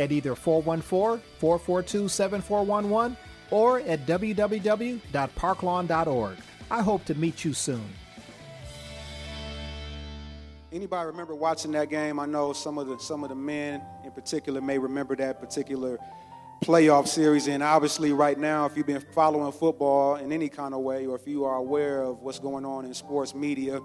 at either 414 442 7411 or at www.parklawn.org. I hope to meet you soon. Anybody remember watching that game? I know some of the some of the men in particular may remember that particular playoff series. And obviously, right now, if you've been following football in any kind of way, or if you are aware of what's going on in sports media,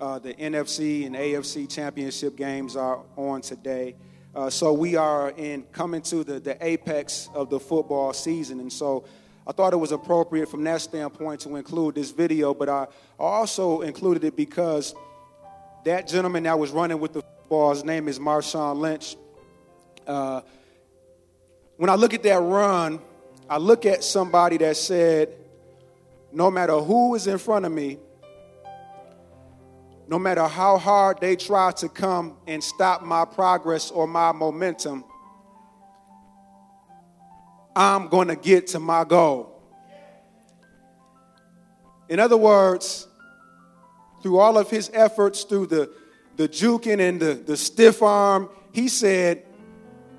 uh, the NFC and AFC championship games are on today. Uh, so we are in coming to the, the apex of the football season. And so I thought it was appropriate from that standpoint to include this video, but I also included it because that gentleman that was running with the football, his name is Marshawn Lynch. Uh, when I look at that run, I look at somebody that said, no matter who is in front of me, no matter how hard they try to come and stop my progress or my momentum, I'm going to get to my goal. In other words, through all of his efforts, through the, the juking and the, the stiff arm, he said,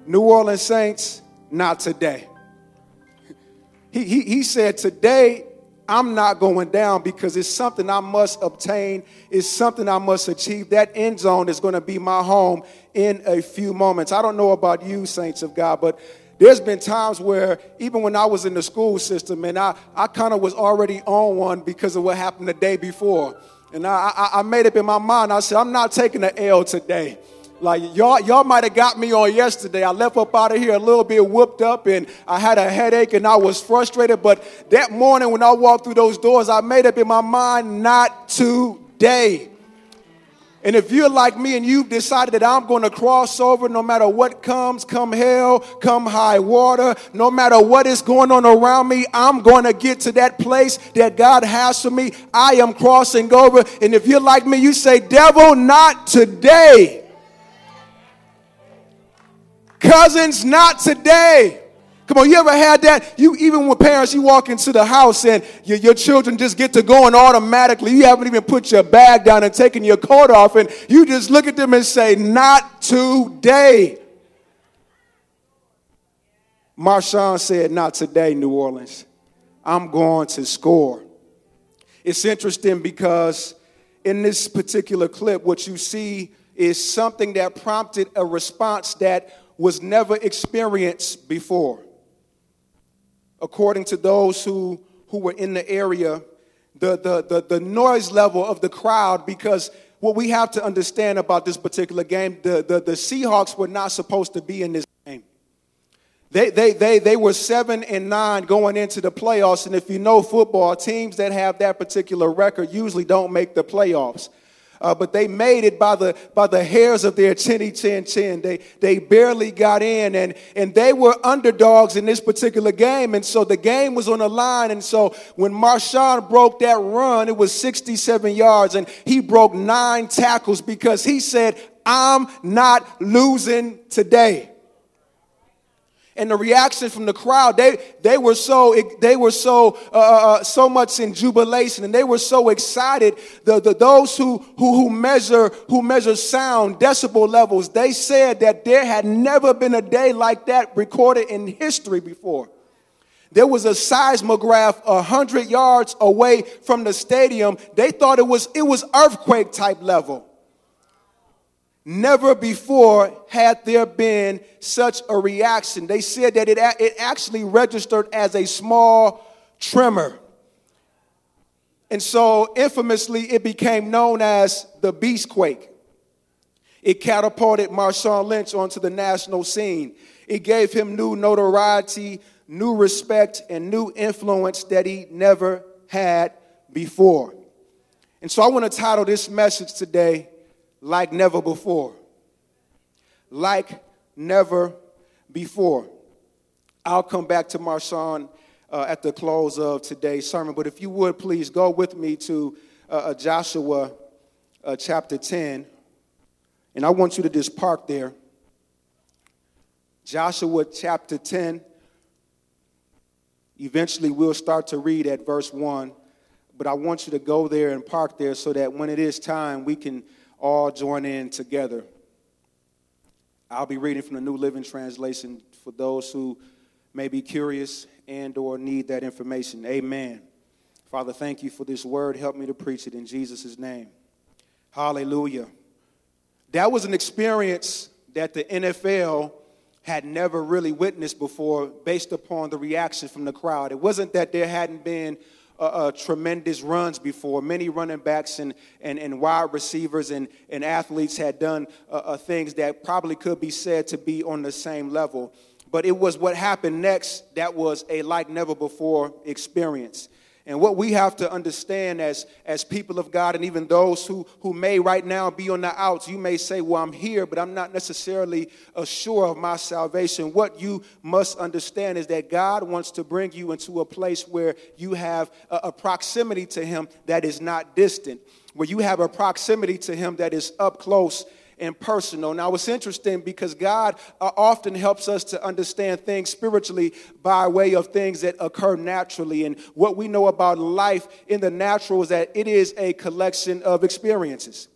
New Orleans Saints, not today. He, he, he said, Today, I'm not going down because it's something I must obtain, it's something I must achieve. That end zone is going to be my home in a few moments. I don't know about you, saints of God, but there's been times where even when I was in the school system and I, I kind of was already on one because of what happened the day before. And I, I, I made up in my mind, I said, I'm not taking an L today. Like y'all, y'all might have got me on yesterday. I left up out of here a little bit whooped up and I had a headache and I was frustrated. But that morning when I walked through those doors, I made up in my mind, not today. And if you're like me and you've decided that I'm going to cross over no matter what comes, come hell, come high water, no matter what is going on around me, I'm going to get to that place that God has for me. I am crossing over. And if you're like me, you say, Devil, not today. Cousins, not today. Come on, you ever had that? You even with parents, you walk into the house and your, your children just get to going automatically. You haven't even put your bag down and taken your coat off, and you just look at them and say, "Not today." Marshawn said, "Not today, New Orleans. I'm going to score." It's interesting because in this particular clip, what you see is something that prompted a response that was never experienced before. According to those who, who were in the area, the, the, the, the noise level of the crowd, because what we have to understand about this particular game, the, the, the Seahawks were not supposed to be in this game. They, they, they, they were seven and nine going into the playoffs, and if you know football, teams that have that particular record usually don't make the playoffs uh, but they made it by the, by the hairs of their chinny chin chin. They, they barely got in, and, and they were underdogs in this particular game. And so the game was on the line. And so when Marshawn broke that run, it was 67 yards, and he broke nine tackles because he said, I'm not losing today and the reaction from the crowd they, they were so they were so uh, uh, uh, so much in jubilation and they were so excited. The, the those who, who who measure who measure sound decibel levels they said that there had never been a day like that recorded in history before. There was a seismograph a hundred yards away from the stadium. They thought it was it was earthquake type level Never before had there been such a reaction. They said that it, it actually registered as a small tremor. And so, infamously, it became known as the Beastquake. It catapulted Marshawn Lynch onto the national scene. It gave him new notoriety, new respect, and new influence that he never had before. And so, I want to title this message today, like never before. Like never before. I'll come back to Marshawn uh, at the close of today's sermon, but if you would please go with me to uh, uh Joshua uh, chapter 10, and I want you to just park there. Joshua chapter 10. Eventually, we'll start to read at verse 1, but I want you to go there and park there so that when it is time, we can all join in together. I'll be reading from the New Living Translation for those who may be curious and or need that information. Amen. Father, thank you for this word. Help me to preach it in Jesus' name. Hallelujah. That was an experience that the NFL had never really witnessed before based upon the reaction from the crowd. It wasn't that there hadn't been uh, uh, tremendous runs before. Many running backs and, and, and wide receivers and, and athletes had done uh, uh, things that probably could be said to be on the same level. But it was what happened next that was a like never before experience. And what we have to understand as, as people of God, and even those who, who may right now be on the outs, you may say, Well, I'm here, but I'm not necessarily sure of my salvation. What you must understand is that God wants to bring you into a place where you have a, a proximity to Him that is not distant, where you have a proximity to Him that is up close and personal. Now, it's interesting because God uh, often helps us to understand things spiritually by way of things that occur naturally. And what we know about life in the natural is that it is a collection of experiences.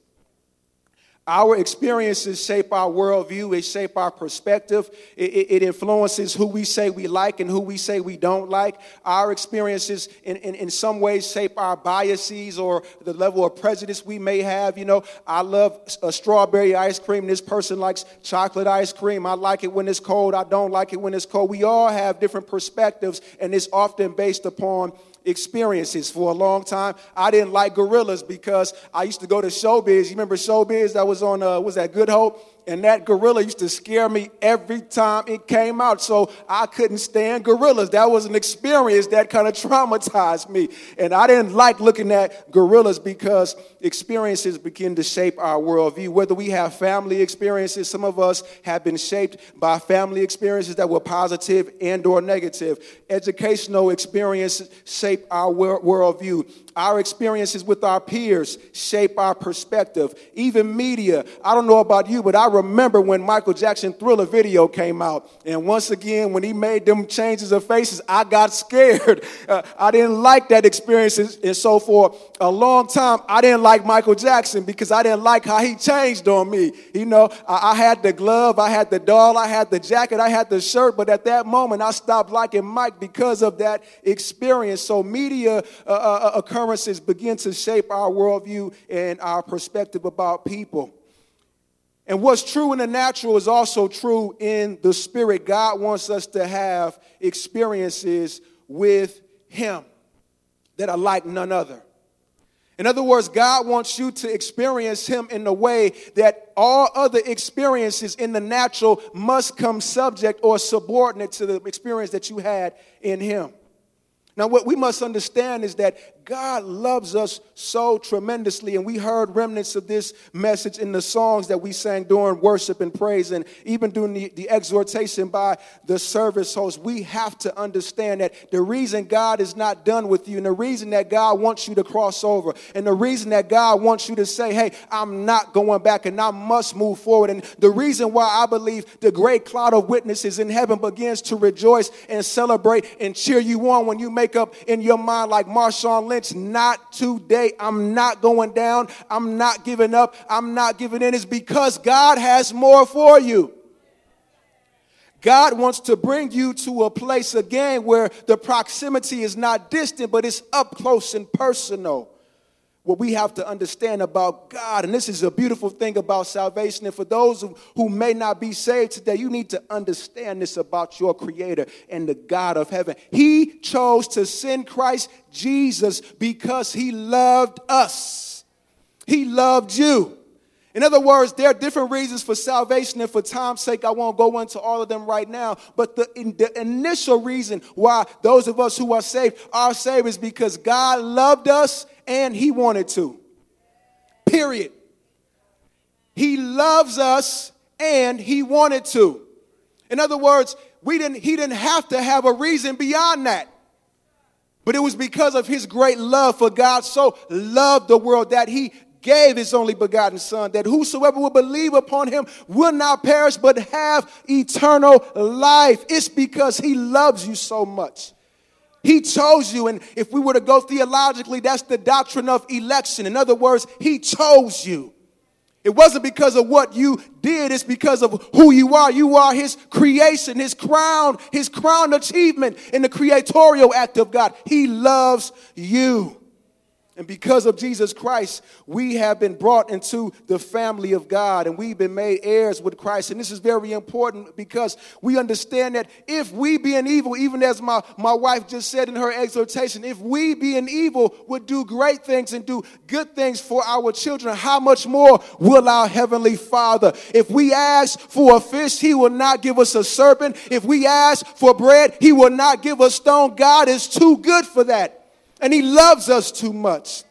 Our experiences shape our worldview, it shape our perspective, it, it, influences who we say we like and who we say we don't like. Our experiences, in, in, in some ways, shape our biases or the level of prejudice we may have. You know, I love a strawberry ice cream. This person likes chocolate ice cream. I like it when it's cold. I don't like it when it's cold. We all have different perspectives, and it's often based upon experiences for a long time. I didn't like gorillas because I used to go to Showbiz. You remember Showbiz? That was on, uh, was that Good Hope? And that gorilla used to scare me every time it came out. So I couldn't stand gorillas. That was an experience that kind of traumatized me. And I didn't like looking at gorillas because experiences begin to shape our worldview. Whether we have family experiences, some of us have been shaped by family experiences that were positive and or negative. Educational experiences shape our worldview. Our experiences with our peers shape our perspective. Even media. I don't know about you, but I remember when Michael Jackson Thriller video came out. And once again, when he made them changes of faces, I got scared. Uh, I didn't like that experience. And so for a long time, I didn't like Michael Jackson because I didn't like how he changed on me. You know, I, I had the glove, I had the doll, I had the jacket, I had the shirt. But at that moment, I stopped liking Mike because of that experience. So media uh, uh, uh occurrences begin to shape our worldview and our perspective about people. And what's true in the natural is also true in the spirit. God wants us to have experiences with Him that are like none other. In other words, God wants you to experience Him in a way that all other experiences in the natural must come subject or subordinate to the experience that you had in Him. Now, what we must understand is that God loves us so tremendously. And we heard remnants of this message in the songs that we sang during worship and praise, and even during the, the exhortation by the service host. We have to understand that the reason God is not done with you, and the reason that God wants you to cross over, and the reason that God wants you to say, Hey, I'm not going back and I must move forward. And the reason why I believe the great cloud of witnesses in heaven begins to rejoice and celebrate and cheer you on when you make up in your mind, like Marshawn Lynch Lynch, not today. I'm not going down. I'm not giving up. I'm not giving in. It's because God has more for you. God wants to bring you to a place again where the proximity is not distant, but it's up close and personal what we have to understand about God. And this is a beautiful thing about salvation. And for those who, may not be saved today, you need to understand this about your Creator and the God of heaven. He chose to send Christ Jesus because He loved us, He loved you. In other words, there are different reasons for salvation, and for time's sake, I won't go into all of them right now. But the, in, the initial reason why those of us who are saved are saved is because God loved us and he wanted to. Period. He loves us and he wanted to. In other words, we didn't, he didn't have to have a reason beyond that. But it was because of his great love for God so loved the world that he gave his only begotten son that whosoever will believe upon him will not perish but have eternal life. It's because he loves you so much. He chose you. And if we were to go theologically, that's the doctrine of election. In other words, He chose you. It wasn't because of what you did, it's because of who you are. You are His creation, His crown, His crown achievement in the creatorial act of God. He loves you. And because of Jesus Christ, we have been brought into the family of God and we've been made heirs with Christ. And this is very important because we understand that if we be being evil, even as my, my wife just said in her exhortation, if we be being evil would do great things and do good things for our children, how much more will our Heavenly Father? If we ask for a fish, He will not give us a serpent. If we ask for bread, He will not give us stone. God is too good for that. And he loves us too much.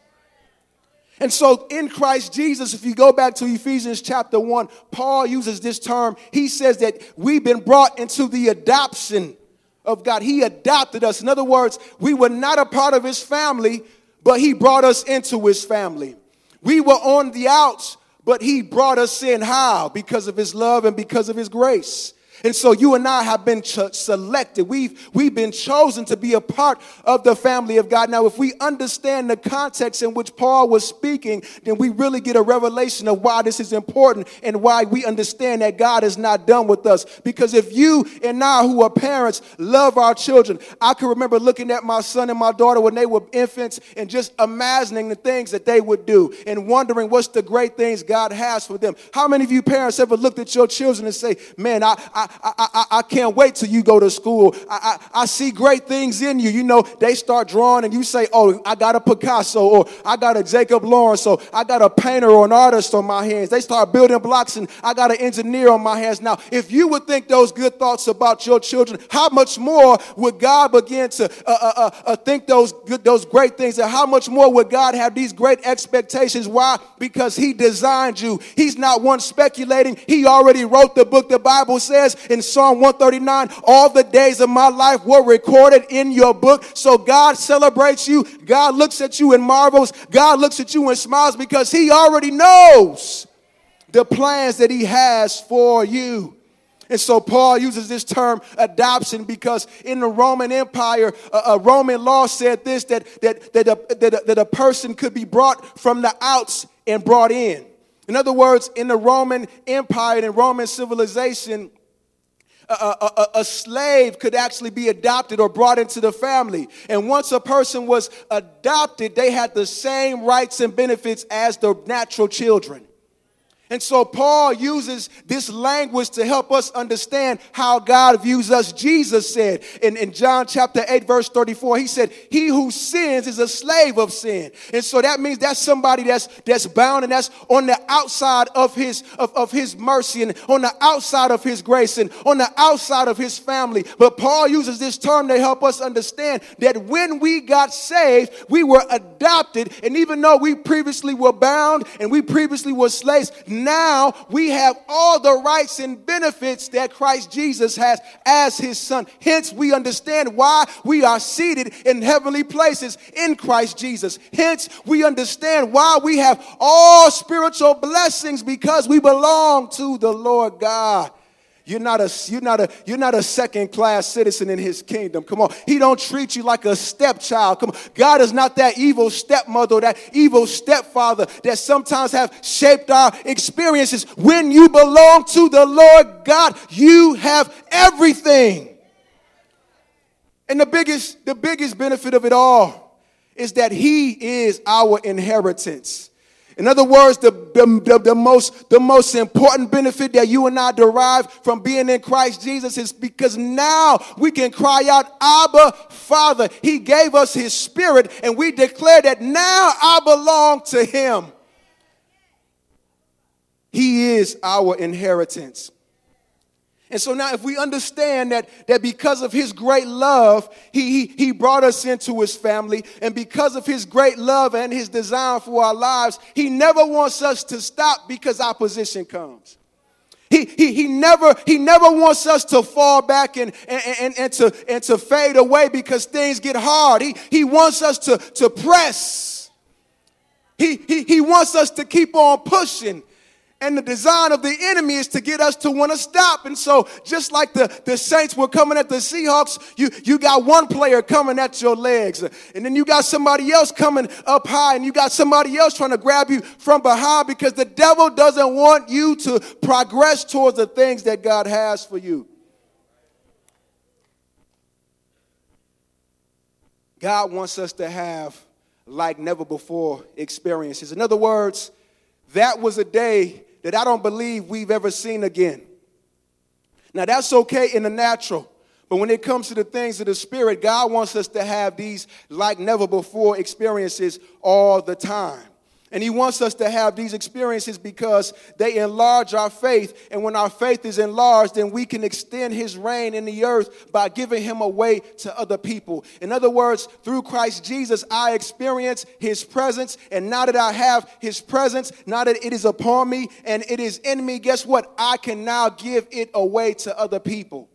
And so in Christ Jesus, if you go back to Ephesians chapter 1, Paul uses this term. He says that we've been brought into the adoption of God. He adopted us. In other words, we were not a part of his family, but he brought us into his family. We were on the outs, but he brought us in. How? Because of his love and because of his grace. And so you and I have been selected. We've, we've been chosen to be a part of the family of God. Now, if we understand the context in which Paul was speaking, then we really get a revelation of why this is important and why we understand that God is not done with us. Because if you and I, who are parents, love our children, I can remember looking at my son and my daughter when they were infants and just imagining the things that they would do and wondering what's the great things God has for them. How many of you parents ever looked at your children and say, Man, I, I I, I, I, can't wait till you go to school. I, I, I see great things in you. You know, they start drawing and you say, oh, I got a Picasso or I got a Jacob Lawrence or I got a painter or an artist on my hands. They start building blocks and I got an engineer on my hands. Now, if you would think those good thoughts about your children, how much more would God begin to uh, uh, uh, uh think those good, those great things? And how much more would God have these great expectations? Why? Because He designed you. He's not one speculating. He already wrote the book. The Bible says in Psalm 139, all the days of my life were recorded in your book. So God celebrates you. God looks at you and marvels. God looks at you and smiles because he already knows the plans that he has for you. And so Paul uses this term adoption because in the Roman Empire, a, a Roman law said this that, that, that, a, that, a, that a person could be brought from the outs and brought in. In other words, in the Roman Empire and Roman civilization, a, a, a, slave could actually be adopted or brought into the family. And once a person was adopted, they had the same rights and benefits as the natural children. And so Paul uses this language to help us understand how God views us. Jesus said in, in John chapter 8, verse 34, he said, He who sins is a slave of sin. And so that means that's somebody that's that's bound and that's on the outside of his of, of his mercy and on the outside of his grace and on the outside of his family. But Paul uses this term to help us understand that when we got saved, we were adopted. And even though we previously were bound and we previously were slaves, now we have all the rights and benefits that Christ Jesus has as his son. Hence, we understand why we are seated in heavenly places in Christ Jesus. Hence, we understand why we have all spiritual blessings because we belong to the Lord God. You're not a you're not a you're not a second class citizen in his kingdom. Come on. He don't treat you like a stepchild. Come on. God is not that evil stepmother, that evil stepfather that sometimes have shaped our experiences. When you belong to the Lord God, you have everything. And the biggest the biggest benefit of it all is that He is our inheritance. In other words, the, the, the, most, the most important benefit that you and I derive from being in Christ Jesus is because now we can cry out, Abba, Father. He gave us His Spirit, and we declare that now I belong to Him. He is our inheritance. And so now, if we understand that, that because of his great love, he, he, he brought us into his family, and because of his great love and his design for our lives, he never wants us to stop because opposition comes. He, he, he, never, he never wants us to fall back and, and, and, and, to, and to fade away because things get hard. He, he wants us to, to press. He, he, he wants us to keep on pushing. And the design of the enemy is to get us to want to stop. And so, just like the, the Saints were coming at the Seahawks, you, you got one player coming at your legs. And then you got somebody else coming up high, and you got somebody else trying to grab you from behind because the devil doesn't want you to progress towards the things that God has for you. God wants us to have like never before experiences. In other words, that was a day that I don't believe we've ever seen again. Now, that's okay in the natural. But when it comes to the things of the Spirit, God wants us to have these like never before experiences all the time. And he wants us to have these experiences because they enlarge our faith. And when our faith is enlarged, then we can extend his reign in the earth by giving him away to other people. In other words, through Christ Jesus, I experience his presence. And now that I have his presence, now that it is upon me and it is in me, guess what? I can now give it away to other people.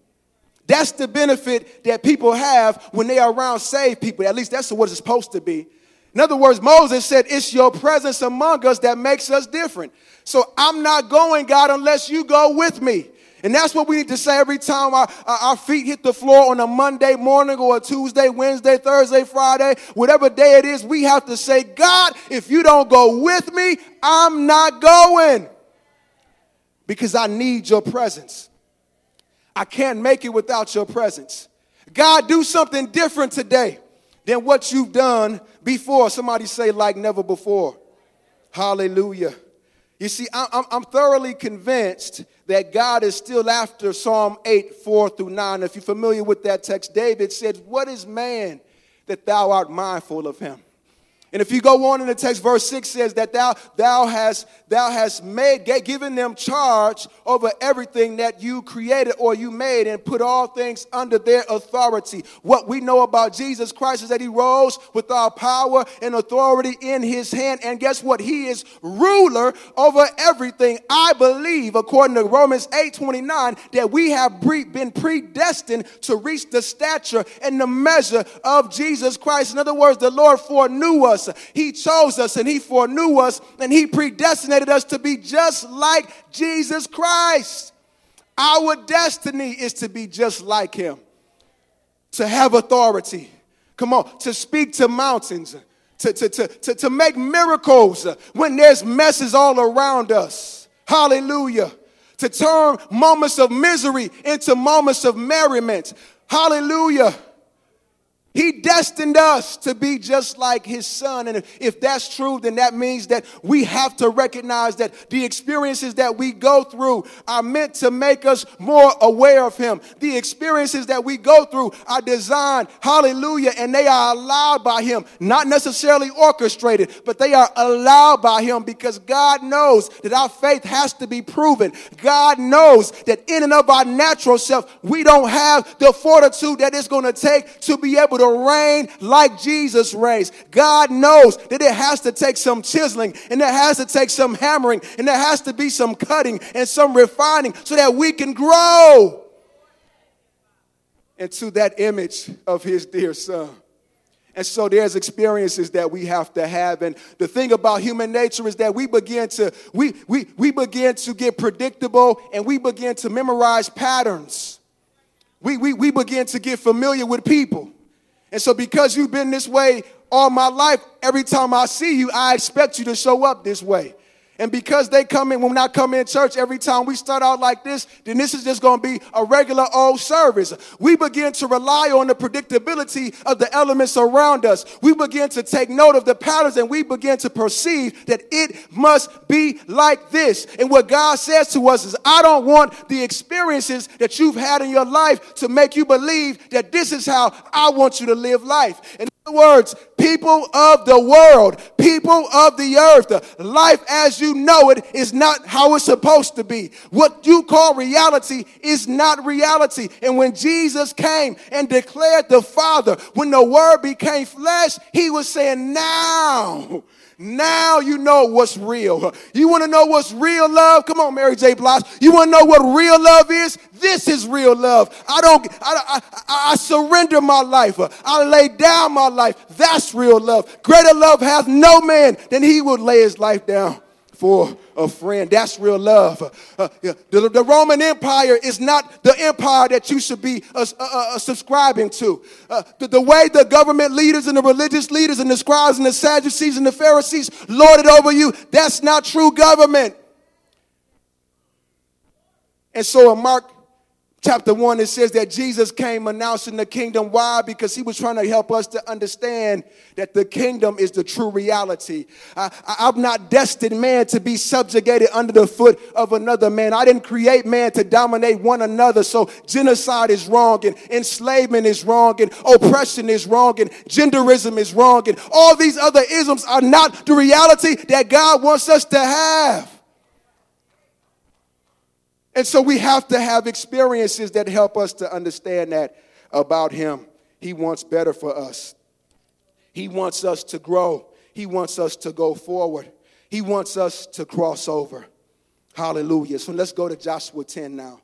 That's the benefit that people have when they are around saved people. At least that's what it's supposed to be. In other words, Moses said, It's your presence among us that makes us different. So I'm not going, God, unless you go with me. And that's what we need to say every time our, our feet hit the floor on a Monday morning or a Tuesday, Wednesday, Thursday, Friday, whatever day it is. We have to say, God, if you don't go with me, I'm not going because I need your presence. I can't make it without your presence. God, do something different today than what you've done before. Somebody say, like never before. Hallelujah. You see, I'm, I'm thoroughly convinced that God is still after Psalm 8, 4 through 9. If you're familiar with that text, David said, What is man that thou art mindful of him? And if you go on in the text, verse 6 says that thou, thou hast thou hast made given them charge over everything that you created or you made and put all things under their authority. What we know about Jesus Christ is that he rose with all power and authority in his hand. And guess what? He is ruler over everything. I believe, according to Romans 8 29, that we have been predestined to reach the stature and the measure of Jesus Christ. In other words, the Lord foreknew us us. He chose us and He foreknew us and He predestinated us to be just like Jesus Christ. Our destiny is to be just like Him, to have authority. Come on, to speak to mountains, to, to, to, to, to make miracles when there's messes all around us. Hallelujah. To turn moments of misery into moments of merriment. Hallelujah he destined us to be just like his son. And if that's true, then that means that we have to recognize that the experiences that we go through are meant to make us more aware of him. The experiences that we go through are designed, hallelujah, and they are allowed by him, not necessarily orchestrated, but they are allowed by him because God knows that our faith has to be proven. God knows that in and of our natural self, we don't have the fortitude that it's going to take to be able to to reign like Jesus reigns. God knows that it has to take some chiseling and it has to take some hammering and there has to be some cutting and some refining so that we can grow into that image of his dear son. And so there's experiences that we have to have. And the thing about human nature is that we begin to we we we begin to get predictable and we begin to memorize patterns. We we we begin to get familiar with people. And so, because you've been this way all my life, every time I see you, I expect you to show up this way. And because they come in, when I come in church, every time we start out like this, then this is just going to be a regular old service. We begin to rely on the predictability of the elements around us. We begin to take note of the patterns and we begin to perceive that it must be like this. And what God says to us is, I don't want the experiences that you've had in your life to make you believe that this is how I want you to live life. In words, people of the world, people of the earth, life as you know it is not how it's supposed to be. What you call reality is not reality. And when Jesus came and declared the Father, when the Word became flesh, he was saying, Now now you know what's real. You want to know what's real love? Come on, Mary J. Blige. You want to know what real love is? This is real love. I don't, I, I, I surrender my life. I lay down my life. That's real love. Greater love hath no man than he would lay his life down for a friend. That's real love. Uh, yeah. the, the, Roman Empire is not the empire that you should be uh, uh, uh subscribing to. Uh, the, the, way the government leaders and the religious leaders and the scribes and the Sadducees and the Pharisees lorded over you, that's not true government. And so in Mark chapter 1, it says that Jesus came announcing the kingdom. Why? Because he was trying to help us to understand that the kingdom is the true reality. I, am not destined man to be subjugated under the foot of another man. I didn't create man to dominate one another. So genocide is wrong, and enslavement is wrong, and oppression is wrong, and genderism is wrong, and all these other isms are not the reality that God wants us to have. And so we have to have experiences that help us to understand that about Him. He wants better for us. He wants us to grow. He wants us to go forward. He wants us to cross over. Hallelujah. So let's go to Joshua 10 now.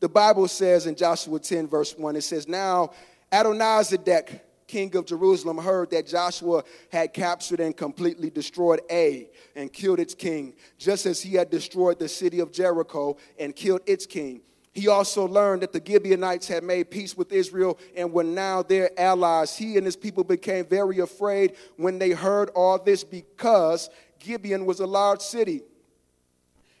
The Bible says in Joshua 10, verse 1, it says, Now Adonizedek, king of Jerusalem, heard that Joshua had captured and completely destroyed Ai and killed its king, just as he had destroyed the city of Jericho and killed its king. He also learned that the Gibeonites had made peace with Israel and were now their allies. He and his people became very afraid when they heard all this because Gibeon was a large city,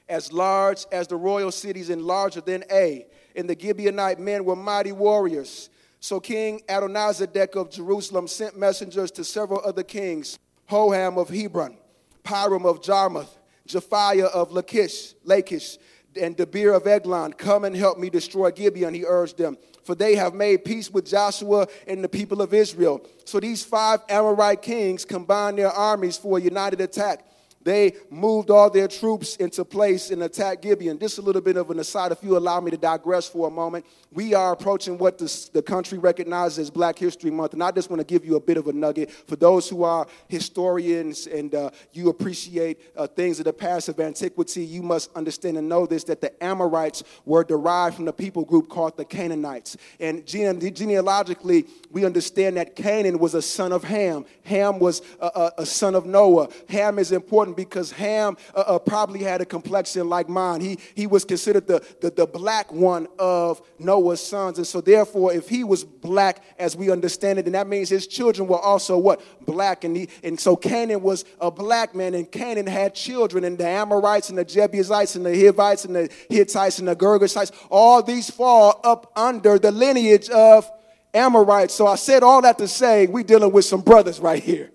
as large as the royal cities and larger than Ai. And the Gibeonite men were mighty warriors. So King Adonizedek of Jerusalem sent messengers to several other kings Hoham of Hebron, Piram of Jarmuth, Japhia of Lachish, Lachish, and Debir of Eglon. Come and help me destroy Gibeon, he urged them. For they have made peace with Joshua and the people of Israel. So these five Amorite kings combined their armies for a united attack. They moved all their troops into place and attacked Gibeon. Just a little bit of an aside, if you allow me to digress for a moment. We are approaching what the, the country recognizes as Black History Month, and I just want to give you a bit of a nugget. For those who are historians and uh, you appreciate uh, things of the past of antiquity, you must understand and know this that the Amorites were derived from the people group called the Canaanites. And gene- genealogically, we understand that Canaan was a son of Ham. Ham was a, a, a son of Noah. Ham is important important because Ham uh, uh, probably had a complexion like mine. He, he was considered the, the, the black one of Noah's sons. And so, therefore, if he was black as we understand it, then that means his children were also what? Black. And, he, and so, Canaan was a black man, and Canaan had children. And the Amorites and the Jebusites and the Hivites and the Hittites and the Girgashites, all these fall up under the lineage of Amorites. So, I said all that to say, we're dealing with some brothers right here.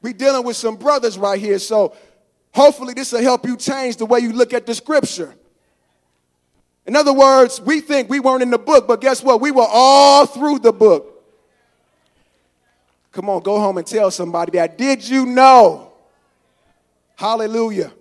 We dealing with some brothers right here, so hopefully this will help you change the way you look at the scripture. In other words, we think we weren't in the book, but guess what? We were all through the book. Come on, go home and tell somebody that. Did you know? Hallelujah.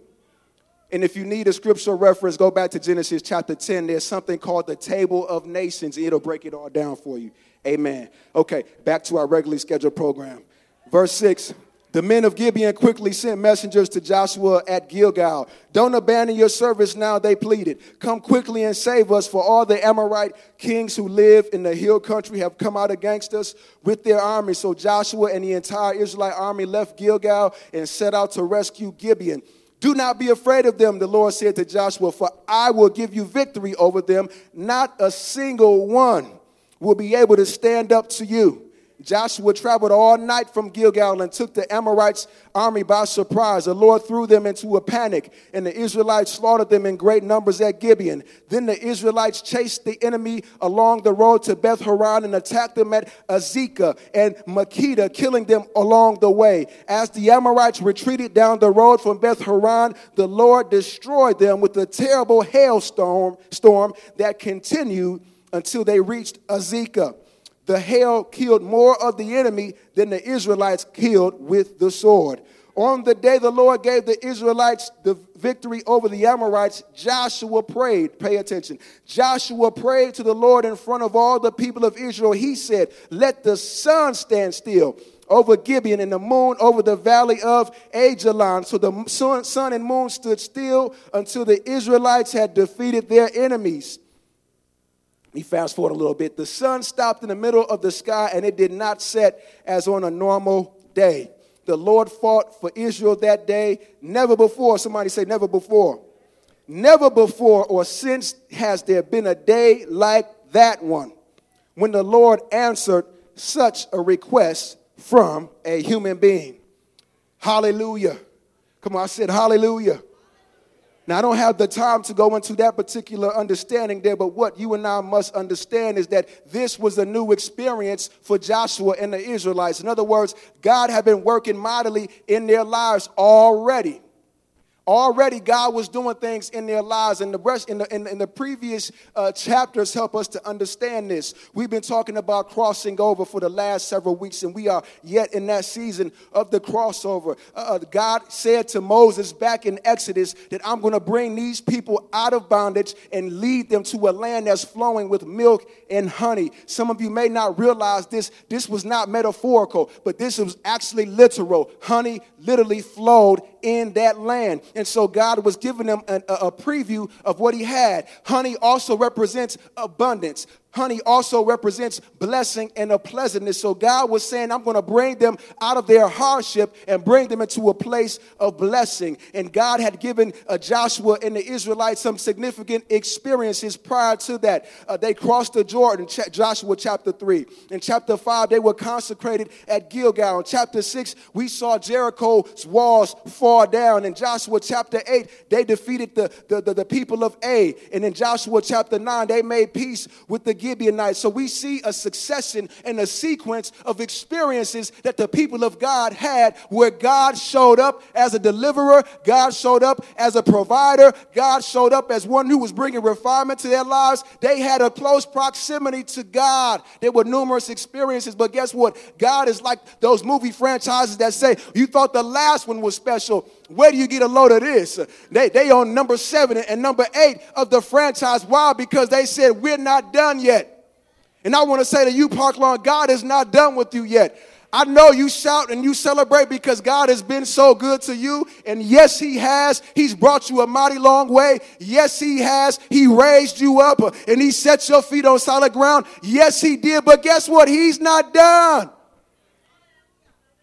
And if you need a scriptural reference, go back to Genesis chapter 10. There's something called the Table of Nations. It'll break it all down for you. Amen. Okay, back to our regularly scheduled program. Verse 6 the men of Gibeon quickly sent messengers to Joshua at Gilgal. Don't abandon your service now, they pleaded. Come quickly and save us, for all the Amorite kings who live in the hill country have come out against us with their army. So Joshua and the entire Israelite army left Gilgal and set out to rescue Gibeon. Do not be afraid of them, the Lord said to Joshua, for I will give you victory over them. Not a single one will be able to stand up to you. Joshua traveled all night from Gilgal and took the Amorites' army by surprise. The Lord threw them into a panic, and the Israelites slaughtered them in great numbers at Gibeon. Then the Israelites chased the enemy along the road to Beth Horon and attacked them at Azekah and Makkedah, killing them along the way. As the Amorites retreated down the road from Beth Horon, the Lord destroyed them with a terrible hailstorm storm that continued until they reached Azekah the hail killed more of the enemy than the Israelites killed with the sword. On the day the Lord gave the Israelites the victory over the Amorites, Joshua prayed. Pay attention. Joshua prayed to the Lord in front of all the people of Israel. He said, Let the sun stand still over Gibeon and the moon over the valley of Aijalon. So the sun, sun and moon stood still until the Israelites had defeated their enemies. Me fast forward a little bit. The sun stopped in the middle of the sky and it did not set as on a normal day. The Lord fought for Israel that day. Never before, somebody say, never before. Never before or since has there been a day like that one when the Lord answered such a request from a human being. Hallelujah. Come on, I said hallelujah. Now, I don't have the time to go into that particular understanding there, but what you and I must understand is that this was a new experience for Joshua and the Israelites. In other words, God had been working mightily in their lives already. Already, God was doing things in their lives, and the rest in the, in, in the previous uh, chapters help us to understand this. We've been talking about crossing over for the last several weeks, and we are yet in that season of the crossover. Uh, uh God said to Moses back in Exodus that I'm going to bring these people out of bondage and lead them to a land that's flowing with milk and honey. Some of you may not realize this. This was not metaphorical, but this was actually literal. Honey literally flowed in that land. And so God was giving them a, a preview of what he had. Honey also represents abundance honey also represents blessing and a pleasantness. So God was saying, I'm going to bring them out of their hardship and bring them into a place of blessing. And God had given uh, Joshua and the Israelites some significant experiences prior to that. Uh, they crossed the Jordan, Joshua chapter 3. In chapter 5, they were consecrated at Gilgal. In chapter 6, we saw Jericho's walls fall down. In Joshua chapter 8, they defeated the, the, the, the people of Ai. And in Joshua chapter 9, they made peace with the Gibeonites. So we see a succession and a sequence of experiences that the people of God had where God showed up as a deliverer, God showed up as a provider, God showed up as one who was bringing refinement to their lives. They had a close proximity to God. There were numerous experiences, but guess what? God is like those movie franchises that say, You thought the last one was special. Where do you get a load of this? They, they on number seven and number eight of the franchise. Why? Because they said, We're not done yet. And I want to say to you, Park Lawn, God is not done with you yet. I know you shout and you celebrate because God has been so good to you. And yes, He has. He's brought you a mighty long way. Yes, He has. He raised you up and He set your feet on solid ground. Yes, He did. But guess what? He's not done.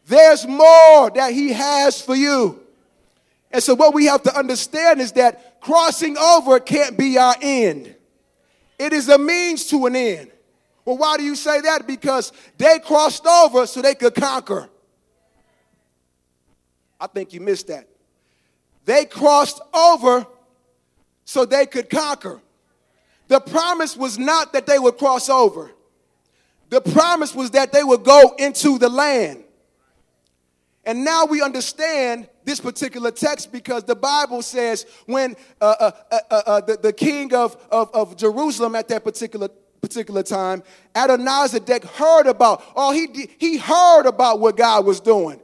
There's more that He has for you. And so, what we have to understand is that crossing over can't be our end, it is a means to an end. Well, why do you say that? Because they crossed over so they could conquer. I think you missed that. They crossed over so they could conquer. The promise was not that they would cross over. The promise was that they would go into the land. And now we understand this particular text because the Bible says when uh, uh, uh, uh, uh the, the king of, of, of Jerusalem at that particular particular time, Adonizedek heard about, oh, he, he heard about what God was doing.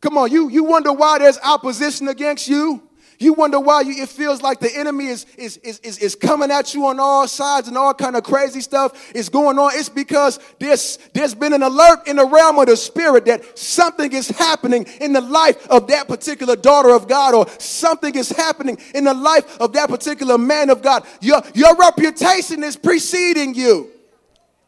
Come on, you, you wonder why there's opposition against you? You wonder why you, it feels like the enemy is, is, is, is, is coming at you on all sides and all kind of crazy stuff is going on. It's because there's, there's been an alert in the realm of the spirit that something is happening in the life of that particular daughter of God or something is happening in the life of that particular man of God. Your, your reputation is preceding you.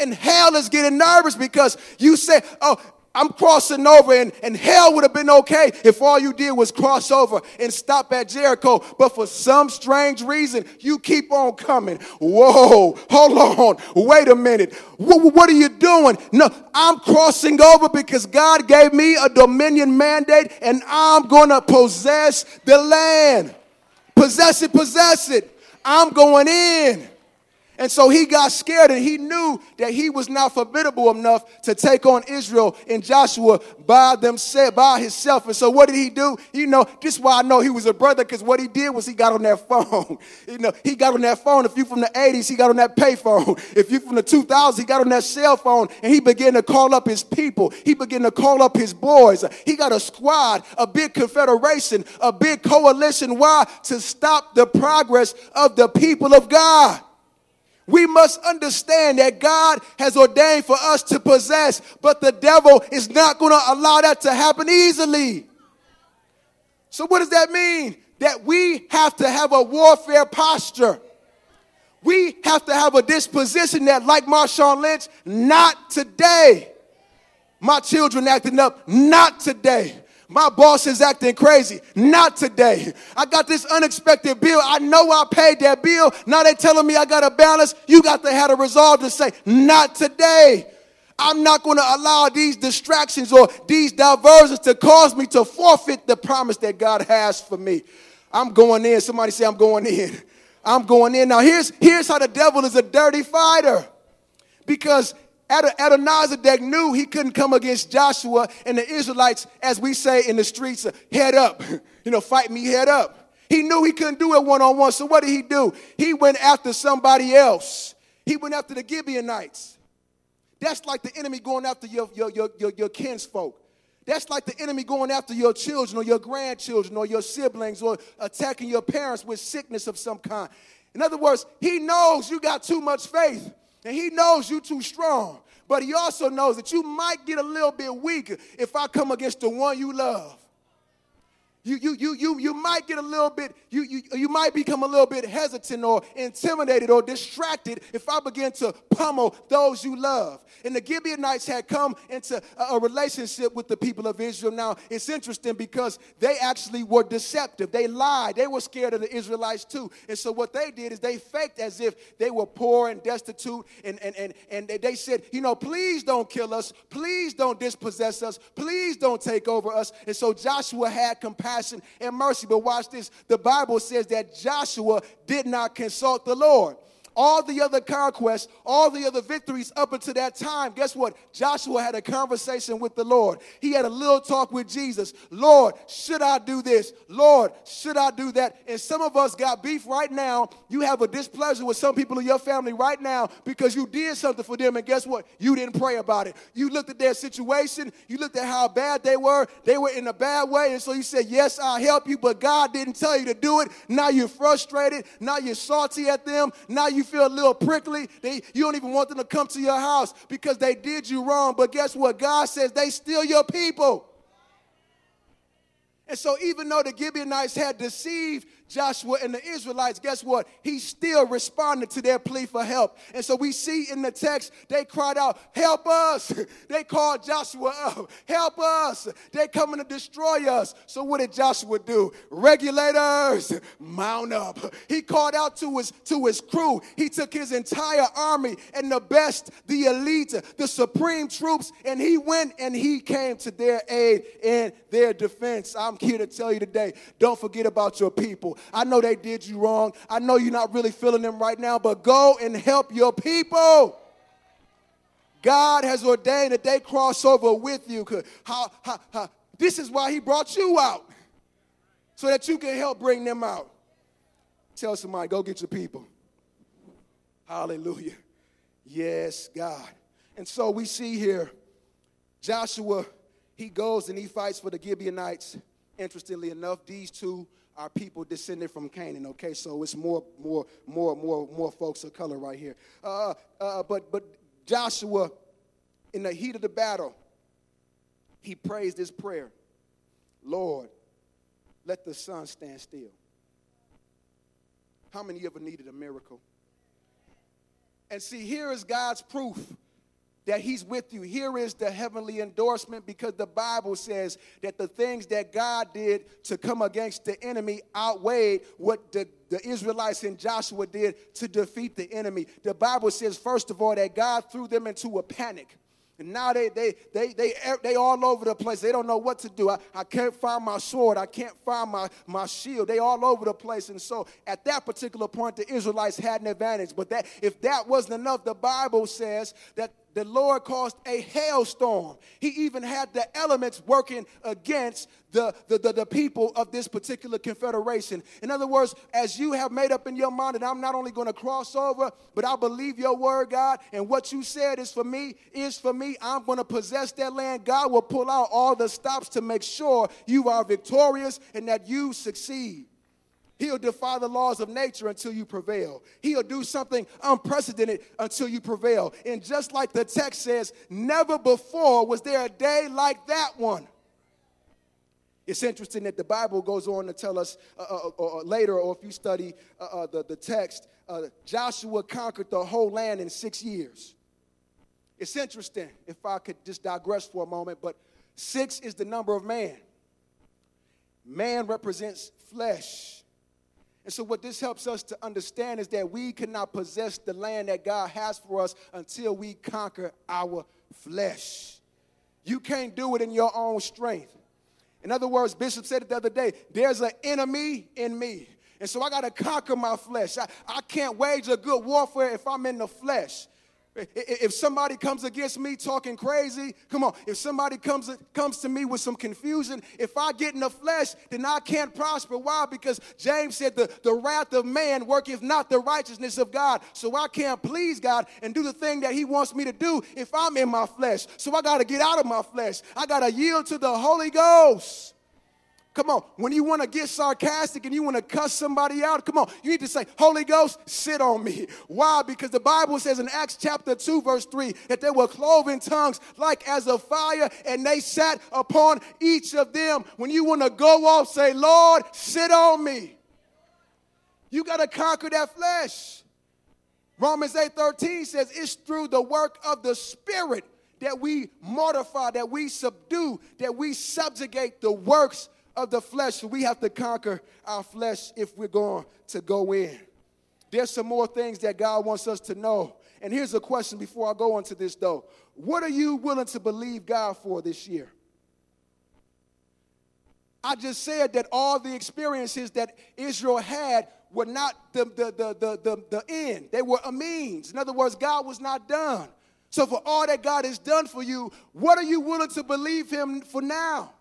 And hell is getting nervous because you say, oh, I'm crossing over, and, and hell would have been okay if all you did was cross over and stop at Jericho. But for some strange reason, you keep on coming. Whoa, hold on, wait a minute. What, what are you doing? No, I'm crossing over because God gave me a dominion mandate, and I'm going to possess the land. Possess it, possess it. I'm going in. And so he got scared and he knew that he was not formidable enough to take on Israel and Joshua by themselves, by himself. And so what did he do? You know, this is why I know he was a brother, because what he did was he got on that phone. you know, he got on that phone. If you from the 80s, he got on that payphone. If you from the 2000s, he got on that cell phone and he began to call up his people. He began to call up his boys. He got a squad, a big confederation, a big coalition. Why? To stop the progress of the people of God. We must understand that God has ordained for us to possess, but the devil is not going to allow that to happen easily. So, what does that mean? That we have to have a warfare posture. We have to have a disposition that, like Marshawn Lynch, not today. My children acting up, not today. My boss is acting crazy. Not today. I got this unexpected bill. I know I paid that bill. Now they telling me I got a balance. You got to have a resolve to say, not today. I'm not going to allow these distractions or these diversions to cause me to forfeit the promise that God has for me. I'm going in. Somebody say, I'm going in. I'm going in. Now, here's, here's how the devil is a dirty fighter. Because Adonizedek knew he couldn't come against Joshua and the Israelites, as we say in the streets, head up. You know, fight me head up. He knew he couldn't do it one on one. So what did he do? He went after somebody else. He went after the Gibeonites. That's like the enemy going after your, your, your, your, your kinsfolk. That's like the enemy going after your children or your grandchildren or your siblings or attacking your parents with sickness of some kind. In other words, he knows you got too much faith. And he knows you too strong. But he also knows that you might get a little bit weaker if I come against the one you love. You, you, you, you, you might get a little bit, you, you, you might become a little bit hesitant or intimidated or distracted if I begin to pummel those you love. And the Gibeonites had come into a, relationship with the people of Israel. Now, it's interesting because they actually were deceptive. They lied. They were scared of the Israelites too. And so what they did is they faked as if they were poor and destitute. And, and, and, and they said, you know, please don't kill us. Please don't dispossess us. Please don't take over us. And so Joshua had compassion and mercy. But watch this. The Bible says that Joshua did not consult the Lord all the other conquests, all the other victories up until that time, guess what? Joshua had a conversation with the Lord. He had a little talk with Jesus. Lord, should I do this? Lord, should I do that? And some of us got beef right now. You have a displeasure with some people in your family right now because you did something for them, and guess what? You didn't pray about it. You looked at their situation, you looked at how bad they were. They were in a bad way, and so you said, Yes, I'll help you, but God didn't tell you to do it. Now you're frustrated. Now you're salty at them. Now you feel a little prickly. They, you don't even want them to come to your house because they did you wrong. But guess what? God says they still your people. And so, even though the Gibeonites had deceived Joshua and the Israelites, guess what? He still responded to their plea for help. And so we see in the text, they cried out, Help us. They called Joshua up, Help us. They're coming to destroy us. So what did Joshua do? Regulators, mount up. He called out to his, to his crew. He took his entire army and the best, the elite, the supreme troops, and he went and he came to their aid and their defense. I'm here to tell you today don't forget about your people. I know they did you wrong. I know you're not really feeling them right now, but go and help your people. God has ordained that they cross over with you. How, how, how, this is why He brought you out, so that you can help bring them out. Tell somebody, go get your people. Hallelujah. Yes, God. And so we see here Joshua, he goes and he fights for the Gibeonites. Interestingly enough, these two are people descended from Canaan. Okay, so it's more, more, more, more, more folks of color right here. Uh, uh, but, but Joshua, in the heat of the battle, he prays this prayer: Lord, let the sun stand still. How many ever needed a miracle? And see, here is God's proof that he's with you. Here is the heavenly endorsement because the Bible says that the things that God did to come against the enemy outweighed what the, the Israelites and Joshua did to defeat the enemy. The Bible says, first of all, that God threw them into a panic. And now they they they they they all over the place. They don't know what to do. I, I can't find my sword. I can't find my, my shield. They all over the place. And so at that particular point, the Israelites had an advantage. But that if that wasn't enough, the Bible says that the Lord caused a hailstorm. He even had the elements working against the, the, the, the, people of this particular confederation. In other words, as you have made up in your mind that I'm not only going to cross over, but I believe your word, God, and what you said is for me, is for me. I'm going to possess that land. God will pull out all the stops to make sure you are victorious and that you succeed. He'll defy the laws of nature until you prevail. He'll do something unprecedented until you prevail. And just like the text says, never before was there a day like that one. It's interesting that the Bible goes on to tell us uh, uh, uh, later, or if you study uh, uh, the, the text, uh, Joshua conquered the whole land in six years. It's interesting, if I could just digress for a moment, but six is the number of man. Man represents flesh. And so, what this helps us to understand is that we cannot possess the land that God has for us until we conquer our flesh. You can't do it in your own strength. In other words, Bishop said it the other day there's an enemy in me. And so I got to conquer my flesh. I, I can't wage a good warfare if I'm in the flesh. If somebody comes against me talking crazy, come on. If somebody comes, comes to me with some confusion, if I get in the flesh, then I can't prosper. Why? Because James said the, the wrath of man worketh not the righteousness of God. So I can't please God and do the thing that he wants me to do if I'm in my flesh. So I got to get out of my flesh. I got to yield to the Holy Ghost. Come on, when you want to get sarcastic and you want to cuss somebody out, come on, you need to say, Holy Ghost, sit on me. Why? Because the Bible says in Acts chapter 2, verse 3, that there were cloven tongues like as a fire, and they sat upon each of them. When you want to go off, say, Lord, sit on me. You got to conquer that flesh. Romans 8 13 says, It's through the work of the Spirit that we mortify, that we subdue, that we subjugate the works of the flesh. We have to conquer our flesh if we're going to go in. There's some more things that God wants us to know. And here's a question before I go into this, though. What are you willing to believe God for this year? I just said that all the experiences that Israel had were not the, the, the, the, the, the end, they were a means. In other words, God was not done. So, for all that God has done for you, what are you willing to believe Him for now?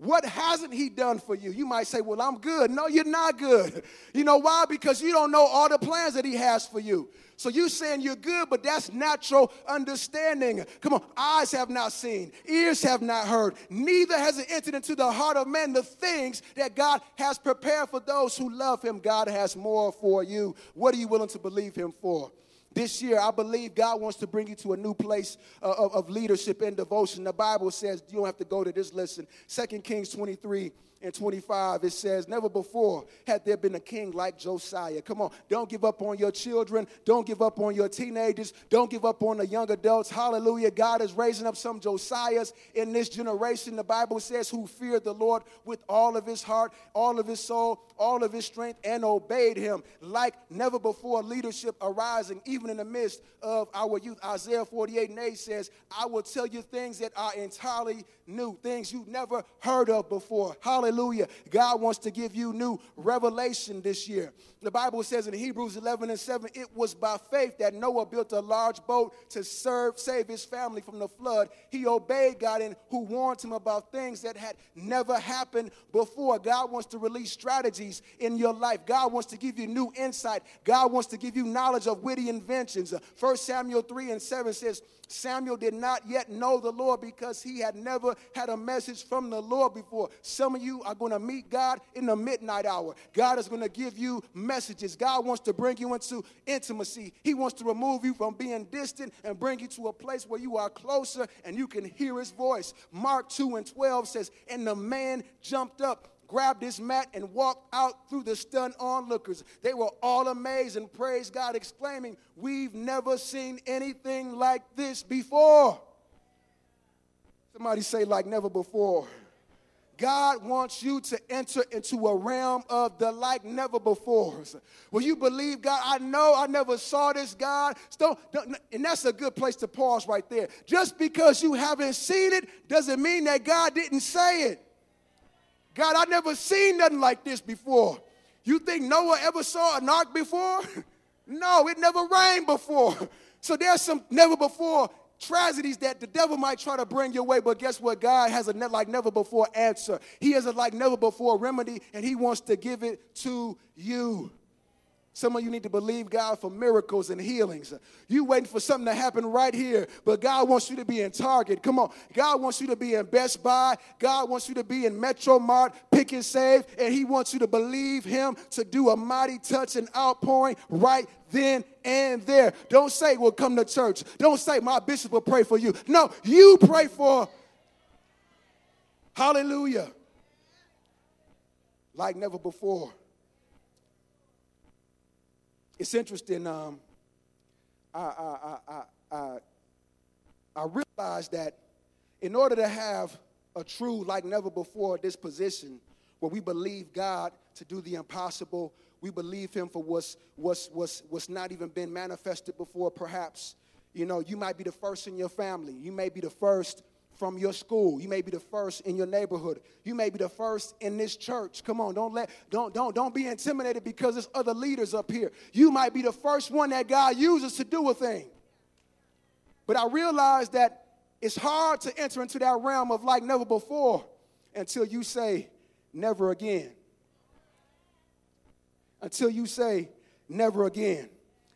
What hasn't he done for you? You might say, Well, I'm good. No, you're not good. You know why? Because you don't know all the plans that he has for you. So you saying you're good, but that's natural understanding. Come on, eyes have not seen, ears have not heard, neither has it entered into the heart of man the things that God has prepared for those who love him. God has more for you. What are you willing to believe him for? This year, I believe God wants to bring you to a new place uh, of, of leadership and devotion. The Bible says, you don't have to go to this listen. 2 Kings 23 and 25, it says, Never before had there been a king like Josiah. Come on, don't give up on your children. Don't give up on your teenagers. Don't give up on the young adults. Hallelujah. God is raising up some Josiahs in this generation. The Bible says, who feared the Lord with all of his heart, all of his soul, all of his strength, and obeyed him like never before. Leadership arising, even in the midst of our youth. Isaiah 48 and 8 says, I will tell you things that are entirely new, things you've never heard of before. Hallelujah. Hallelujah. God wants to give you new revelation this year. The Bible says in Hebrews 11 and 7, it was by faith that Noah built a large boat to serve, save his family from the flood. He obeyed God and who warned him about things that had never happened before. God wants to release strategies in your life. God wants to give you new insight. God wants to give you knowledge of witty inventions. 1 Samuel 3 and 7 says, Samuel did not yet know the Lord because he had never had a message from the Lord before. Some of you are going to meet God in the midnight hour. God is going to give you messages. God wants to bring you into intimacy. He wants to remove you from being distant and bring you to a place where you are closer and you can hear his voice. Mark 2 and 12 says, And the man jumped up grabbed his mat and walked out through the stunned onlookers. They were all amazed and praised God, exclaiming, We've never seen anything like this before. Somebody say, like never before. God wants you to enter into a realm of the like never before. Will you believe God? I know I never saw this, God. Don't, and that's a good place to pause right there. Just because you haven't seen it doesn't mean that God didn't say it. God, I never seen nothing like this before. You think Noah ever saw an ark before? no, it never rained before. So there's some never before tragedies that the devil might try to bring your way, but guess what? God has a like never before answer. He has a like never before remedy, and He wants to give it to you. Some of you need to believe God for miracles and healings. You waiting for something to happen right here, but God wants you to be in Target. Come on. God wants you to be in Best Buy. God wants you to be in Metro Mart, Pick and Save, and He wants you to believe Him to do a mighty touch and outpouring right then and there. Don't say, well, come to church. Don't say, my bishop will pray for you. No, you pray for. Hallelujah. Like never before. It's interesting. Um, I, I, I, I, I realized that in order to have a true, like never before, disposition where we believe God to do the impossible, we believe Him for what's, what's, what's, what's not even been manifested before, perhaps. You know, you might be the first in your family, you may be the first from your school. You may be the first in your neighborhood. You may be the first in this church. Come on, don't let don't don't don't be intimidated because there's other leaders up here. You might be the first one that God uses to do a thing. But I realize that it's hard to enter into that realm of like never before until you say never again. Until you say never again.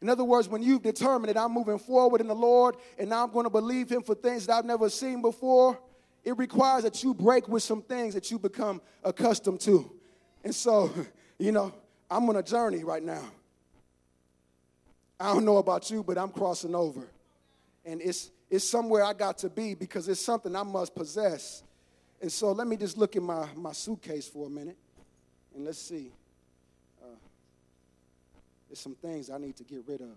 In other words, when you've determined that I'm moving forward in the Lord and now I'm going to believe Him for things that I've never seen before, it requires that you break with some things that you become accustomed to. And so, you know, I'm on a journey right now. I don't know about you, but I'm crossing over. And it's, it's somewhere I got to be because it's something I must possess. And so let me just look in my, my suitcase for a minute and let's see. There's some things I need to get rid of.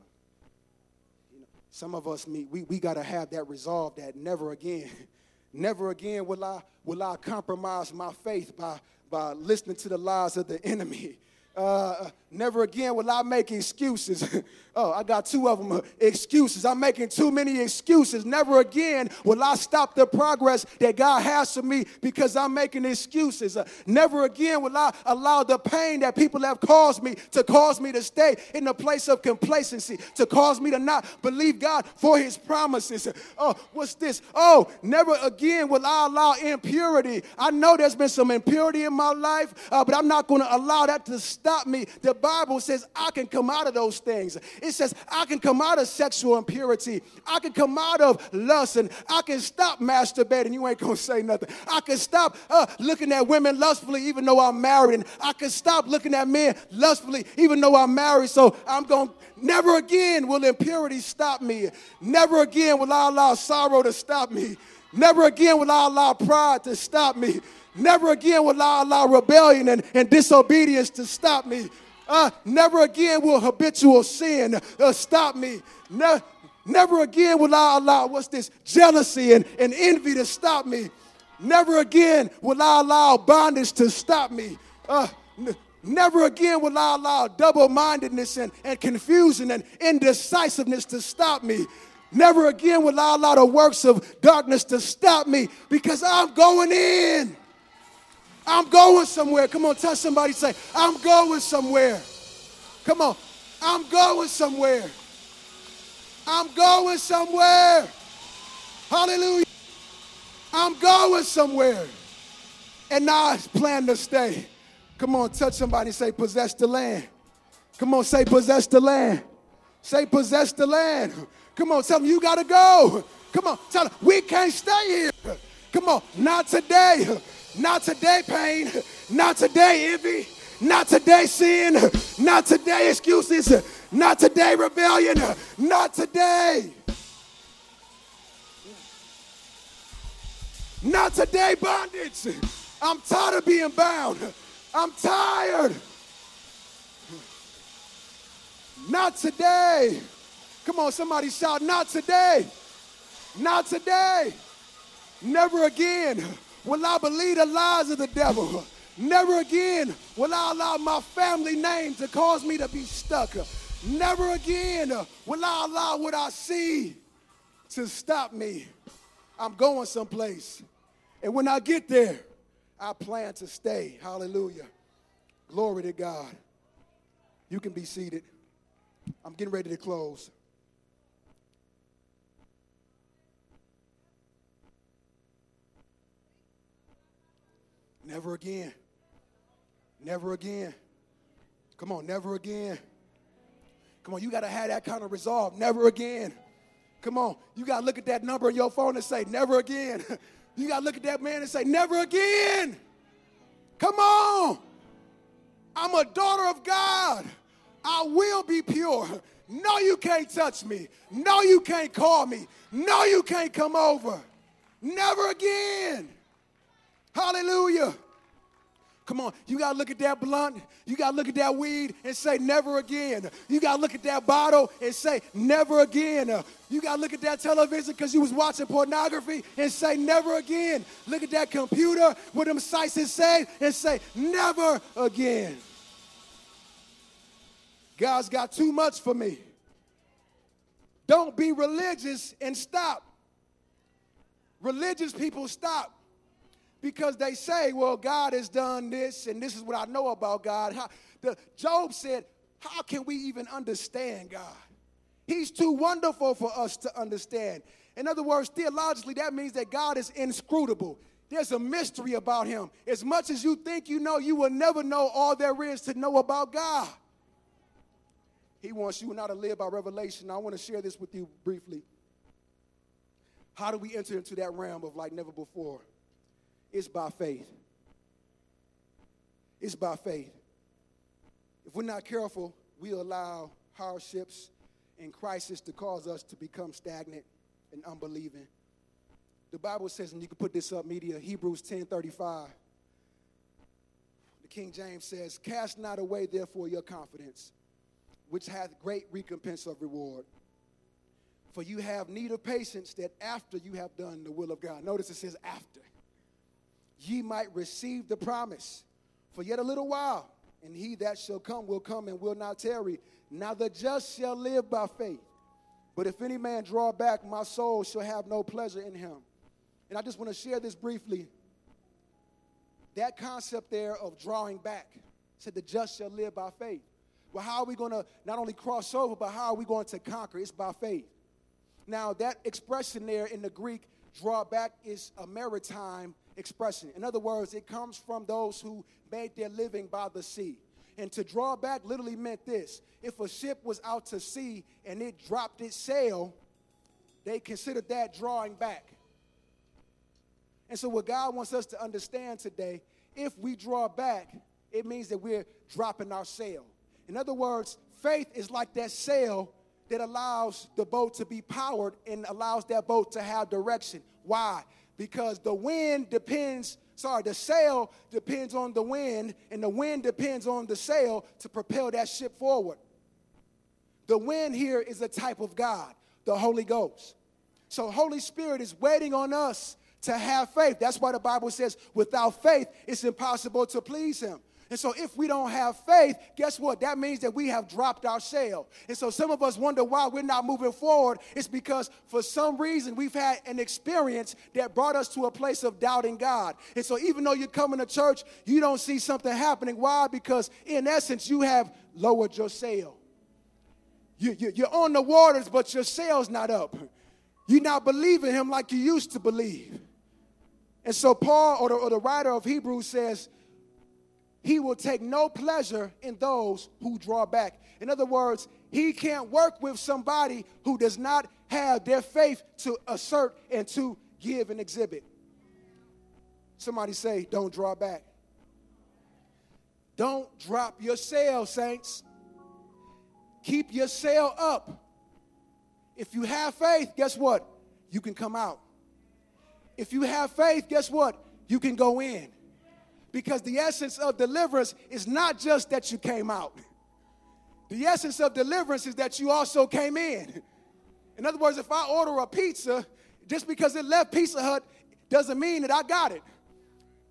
You know, some of us we, we got to have that resolve that never again, never again will I will I compromise my faith by by listening to the lies of the enemy. Uh, never again will I make excuses. oh, I got two of them uh, excuses. I'm making too many excuses. Never again will I stop the progress that God has for me because I'm making excuses. Uh, never again will I allow the pain that people have caused me to cause me to stay in a place of complacency, to cause me to not believe God for his promises. Oh, what's this? Oh, never again will I allow impurity. I know there's been some impurity in my life, uh, but I'm not going to allow that to stop stop me. The Bible says I can come out of those things. It says I can come out of sexual impurity. I can come out of lust and I can stop masturbating. You ain't gonna say nothing. I can stop uh, looking at women lustfully even though I'm married. And I can stop looking at men lustfully even though I'm married. So I'm going to never again will impurity stop me. Never again will I allow sorrow to stop me. Never again will I allow pride to stop me. Never again will I allow rebellion and, and disobedience to stop me. Uh, never again will habitual sin uh, stop me. Ne- never again will I allow, what's this, jealousy and, and envy to stop me. Never again will I allow bondage to stop me. Uh, n- never again will I allow double mindedness and, and confusion and indecisiveness to stop me. Never again will I allow the works of darkness to stop me because I'm going in. I'm going somewhere. Come on, tell somebody, say, I'm going somewhere. Come on, I'm going somewhere. I'm going somewhere. Hallelujah. I'm going somewhere. And now I plan to stay. Come on, touch somebody say, possess the land. Come on, say, possess the land. Say, possess the land. Come on, tell them you got to go. Come on, tell them we can't stay here. Come on, not today. Not today, pain. Not today, envy. Not today, sin. Not today, excuses. Not today, rebellion. Not today. Not today, bondage. I'm tired of being bound. I'm tired. Not today. Come on, somebody shout, not today. Not today. Never again will I believe the lies of the devil. Never again will I allow my family name to cause me to be stuck. Never again will I allow what I see to stop me. I'm going someplace. And when I get there, I plan to stay. Hallelujah. Glory to God. You can be seated. I'm getting ready to close. Never again. Never again. Come on, never again. Come on, you got to have that kind of resolve. Never again. Come on, you got to look at that number on your phone and say, never again. You got to look at that man and say, never again. Come on. I'm a daughter of God. I will be pure. No, you can't touch me. No, you can't call me. No, you can't come over. Never again. Hallelujah. Come on, you gotta look at that blunt, you gotta look at that weed and say, never again. You gotta look at that bottle and say, never again. You gotta look at that television because you was watching pornography and say, never again. Look at that computer with them sites and say, and say, never again. God's got too much for me. Don't be religious and stop. Religious people stop because they say, well, God has done this, and this is what I know about God. How, the, Job said, how can we even understand God? He's too wonderful for us to understand. In other words, theologically, that means that God is inscrutable. There's a mystery about him. As much as you think you know, you will never know all there is to know about God. He wants you and I to live by revelation. I want to share this with you briefly. How do we enter into that realm of like never before? It's by faith. It's by faith. If we're not careful, we allow hardships and crisis to cause us to become stagnant and unbelieving. The Bible says, and you can put this up, media, Hebrews 10 35. The King James says, Cast not away, therefore, your confidence, which hath great recompense of reward. For you have need of patience that after you have done the will of God. Notice it says after ye might receive the promise. For yet a little while, and he that shall come will come and will not tarry. Now the just shall live by faith. But if any man draw back, my soul shall have no pleasure in him. And I just want to share this briefly. That concept there of drawing back said the just shall live by faith. Well, how are we going to not only cross over, but how are we going to conquer? It's by faith. Now, that expression there in the Greek, draw back, is a maritime expression. In other words, it comes from those who made their living by the sea. And to draw back literally meant this if a ship was out to sea and it dropped its sail, they considered that drawing back. And so, what God wants us to understand today, if we draw back, it means that we're dropping our sail. In other words, faith is like that sail that allows the boat to be powered and allows that boat to have direction. Why? Because the wind depends, sorry, the sail depends on the wind, and the wind depends on the sail to propel that ship forward. The wind here is a type of God, the Holy Ghost. So, Holy Spirit is waiting on us to have faith. That's why the Bible says, without faith, it's impossible to please Him. And so, if we don't have faith, guess what? That means that we have dropped our sail. And so, some of us wonder why we're not moving forward. It's because for some reason we've had an experience that brought us to a place of doubting God. And so, even though you're coming to church, you don't see something happening. Why? Because in essence, you have lowered your sail. You, you, you're on the waters, but your sail's not up. You're not believing Him like you used to believe. And so, Paul, or the, or the writer of Hebrews, says, he will take no pleasure in those who draw back. In other words, he can't work with somebody who does not have their faith to assert and to give and exhibit. Somebody say, don't draw back. Don't drop your sail, saints. Keep your sail up. If you have faith, guess what? You can come out. If you have faith, guess what? You can go in. Because the essence of deliverance is not just that you came out. The essence of deliverance is that you also came in. In other words, if I order a pizza, just because it left Pizza Hut doesn't mean that I got it.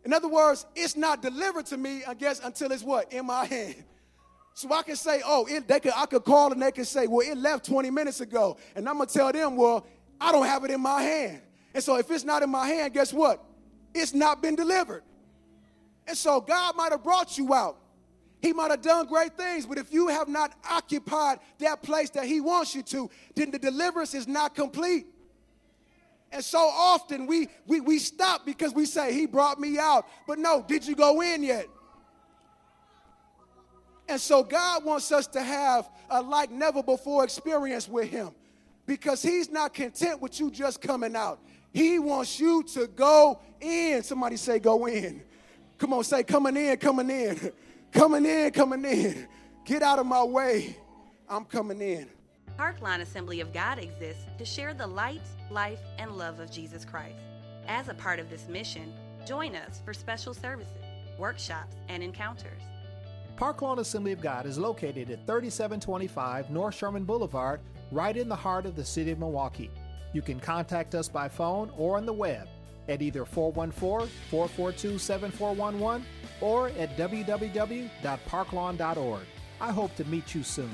In other words, it's not delivered to me, I guess, until it's what? In my hand. So I can say, oh, it, they could, I could call and they could say, well, it left 20 minutes ago. And I'm going to tell them, well, I don't have it in my hand. And so if it's not in my hand, guess what? It's not been delivered. And so God might have brought you out. He might have done great things, but if you have not occupied that place that He wants you to, then the deliverance is not complete. And so often we, we, we stop because we say, He brought me out. But no, did you go in yet? And so God wants us to have a like never before experience with Him because He's not content with you just coming out. He wants you to go in. Somebody say, go in. Come on, say, coming in, coming in, coming in, coming in. Get out of my way. I'm coming in. Parklawn Assembly of God exists to share the light, life, and love of Jesus Christ. As a part of this mission, join us for special services, workshops, and encounters. Parklawn Assembly of God is located at 3725 North Sherman Boulevard, right in the heart of the city of Milwaukee. You can contact us by phone or on the web at either 414 442 7411 or at www.parklawn.org. I hope to meet you soon.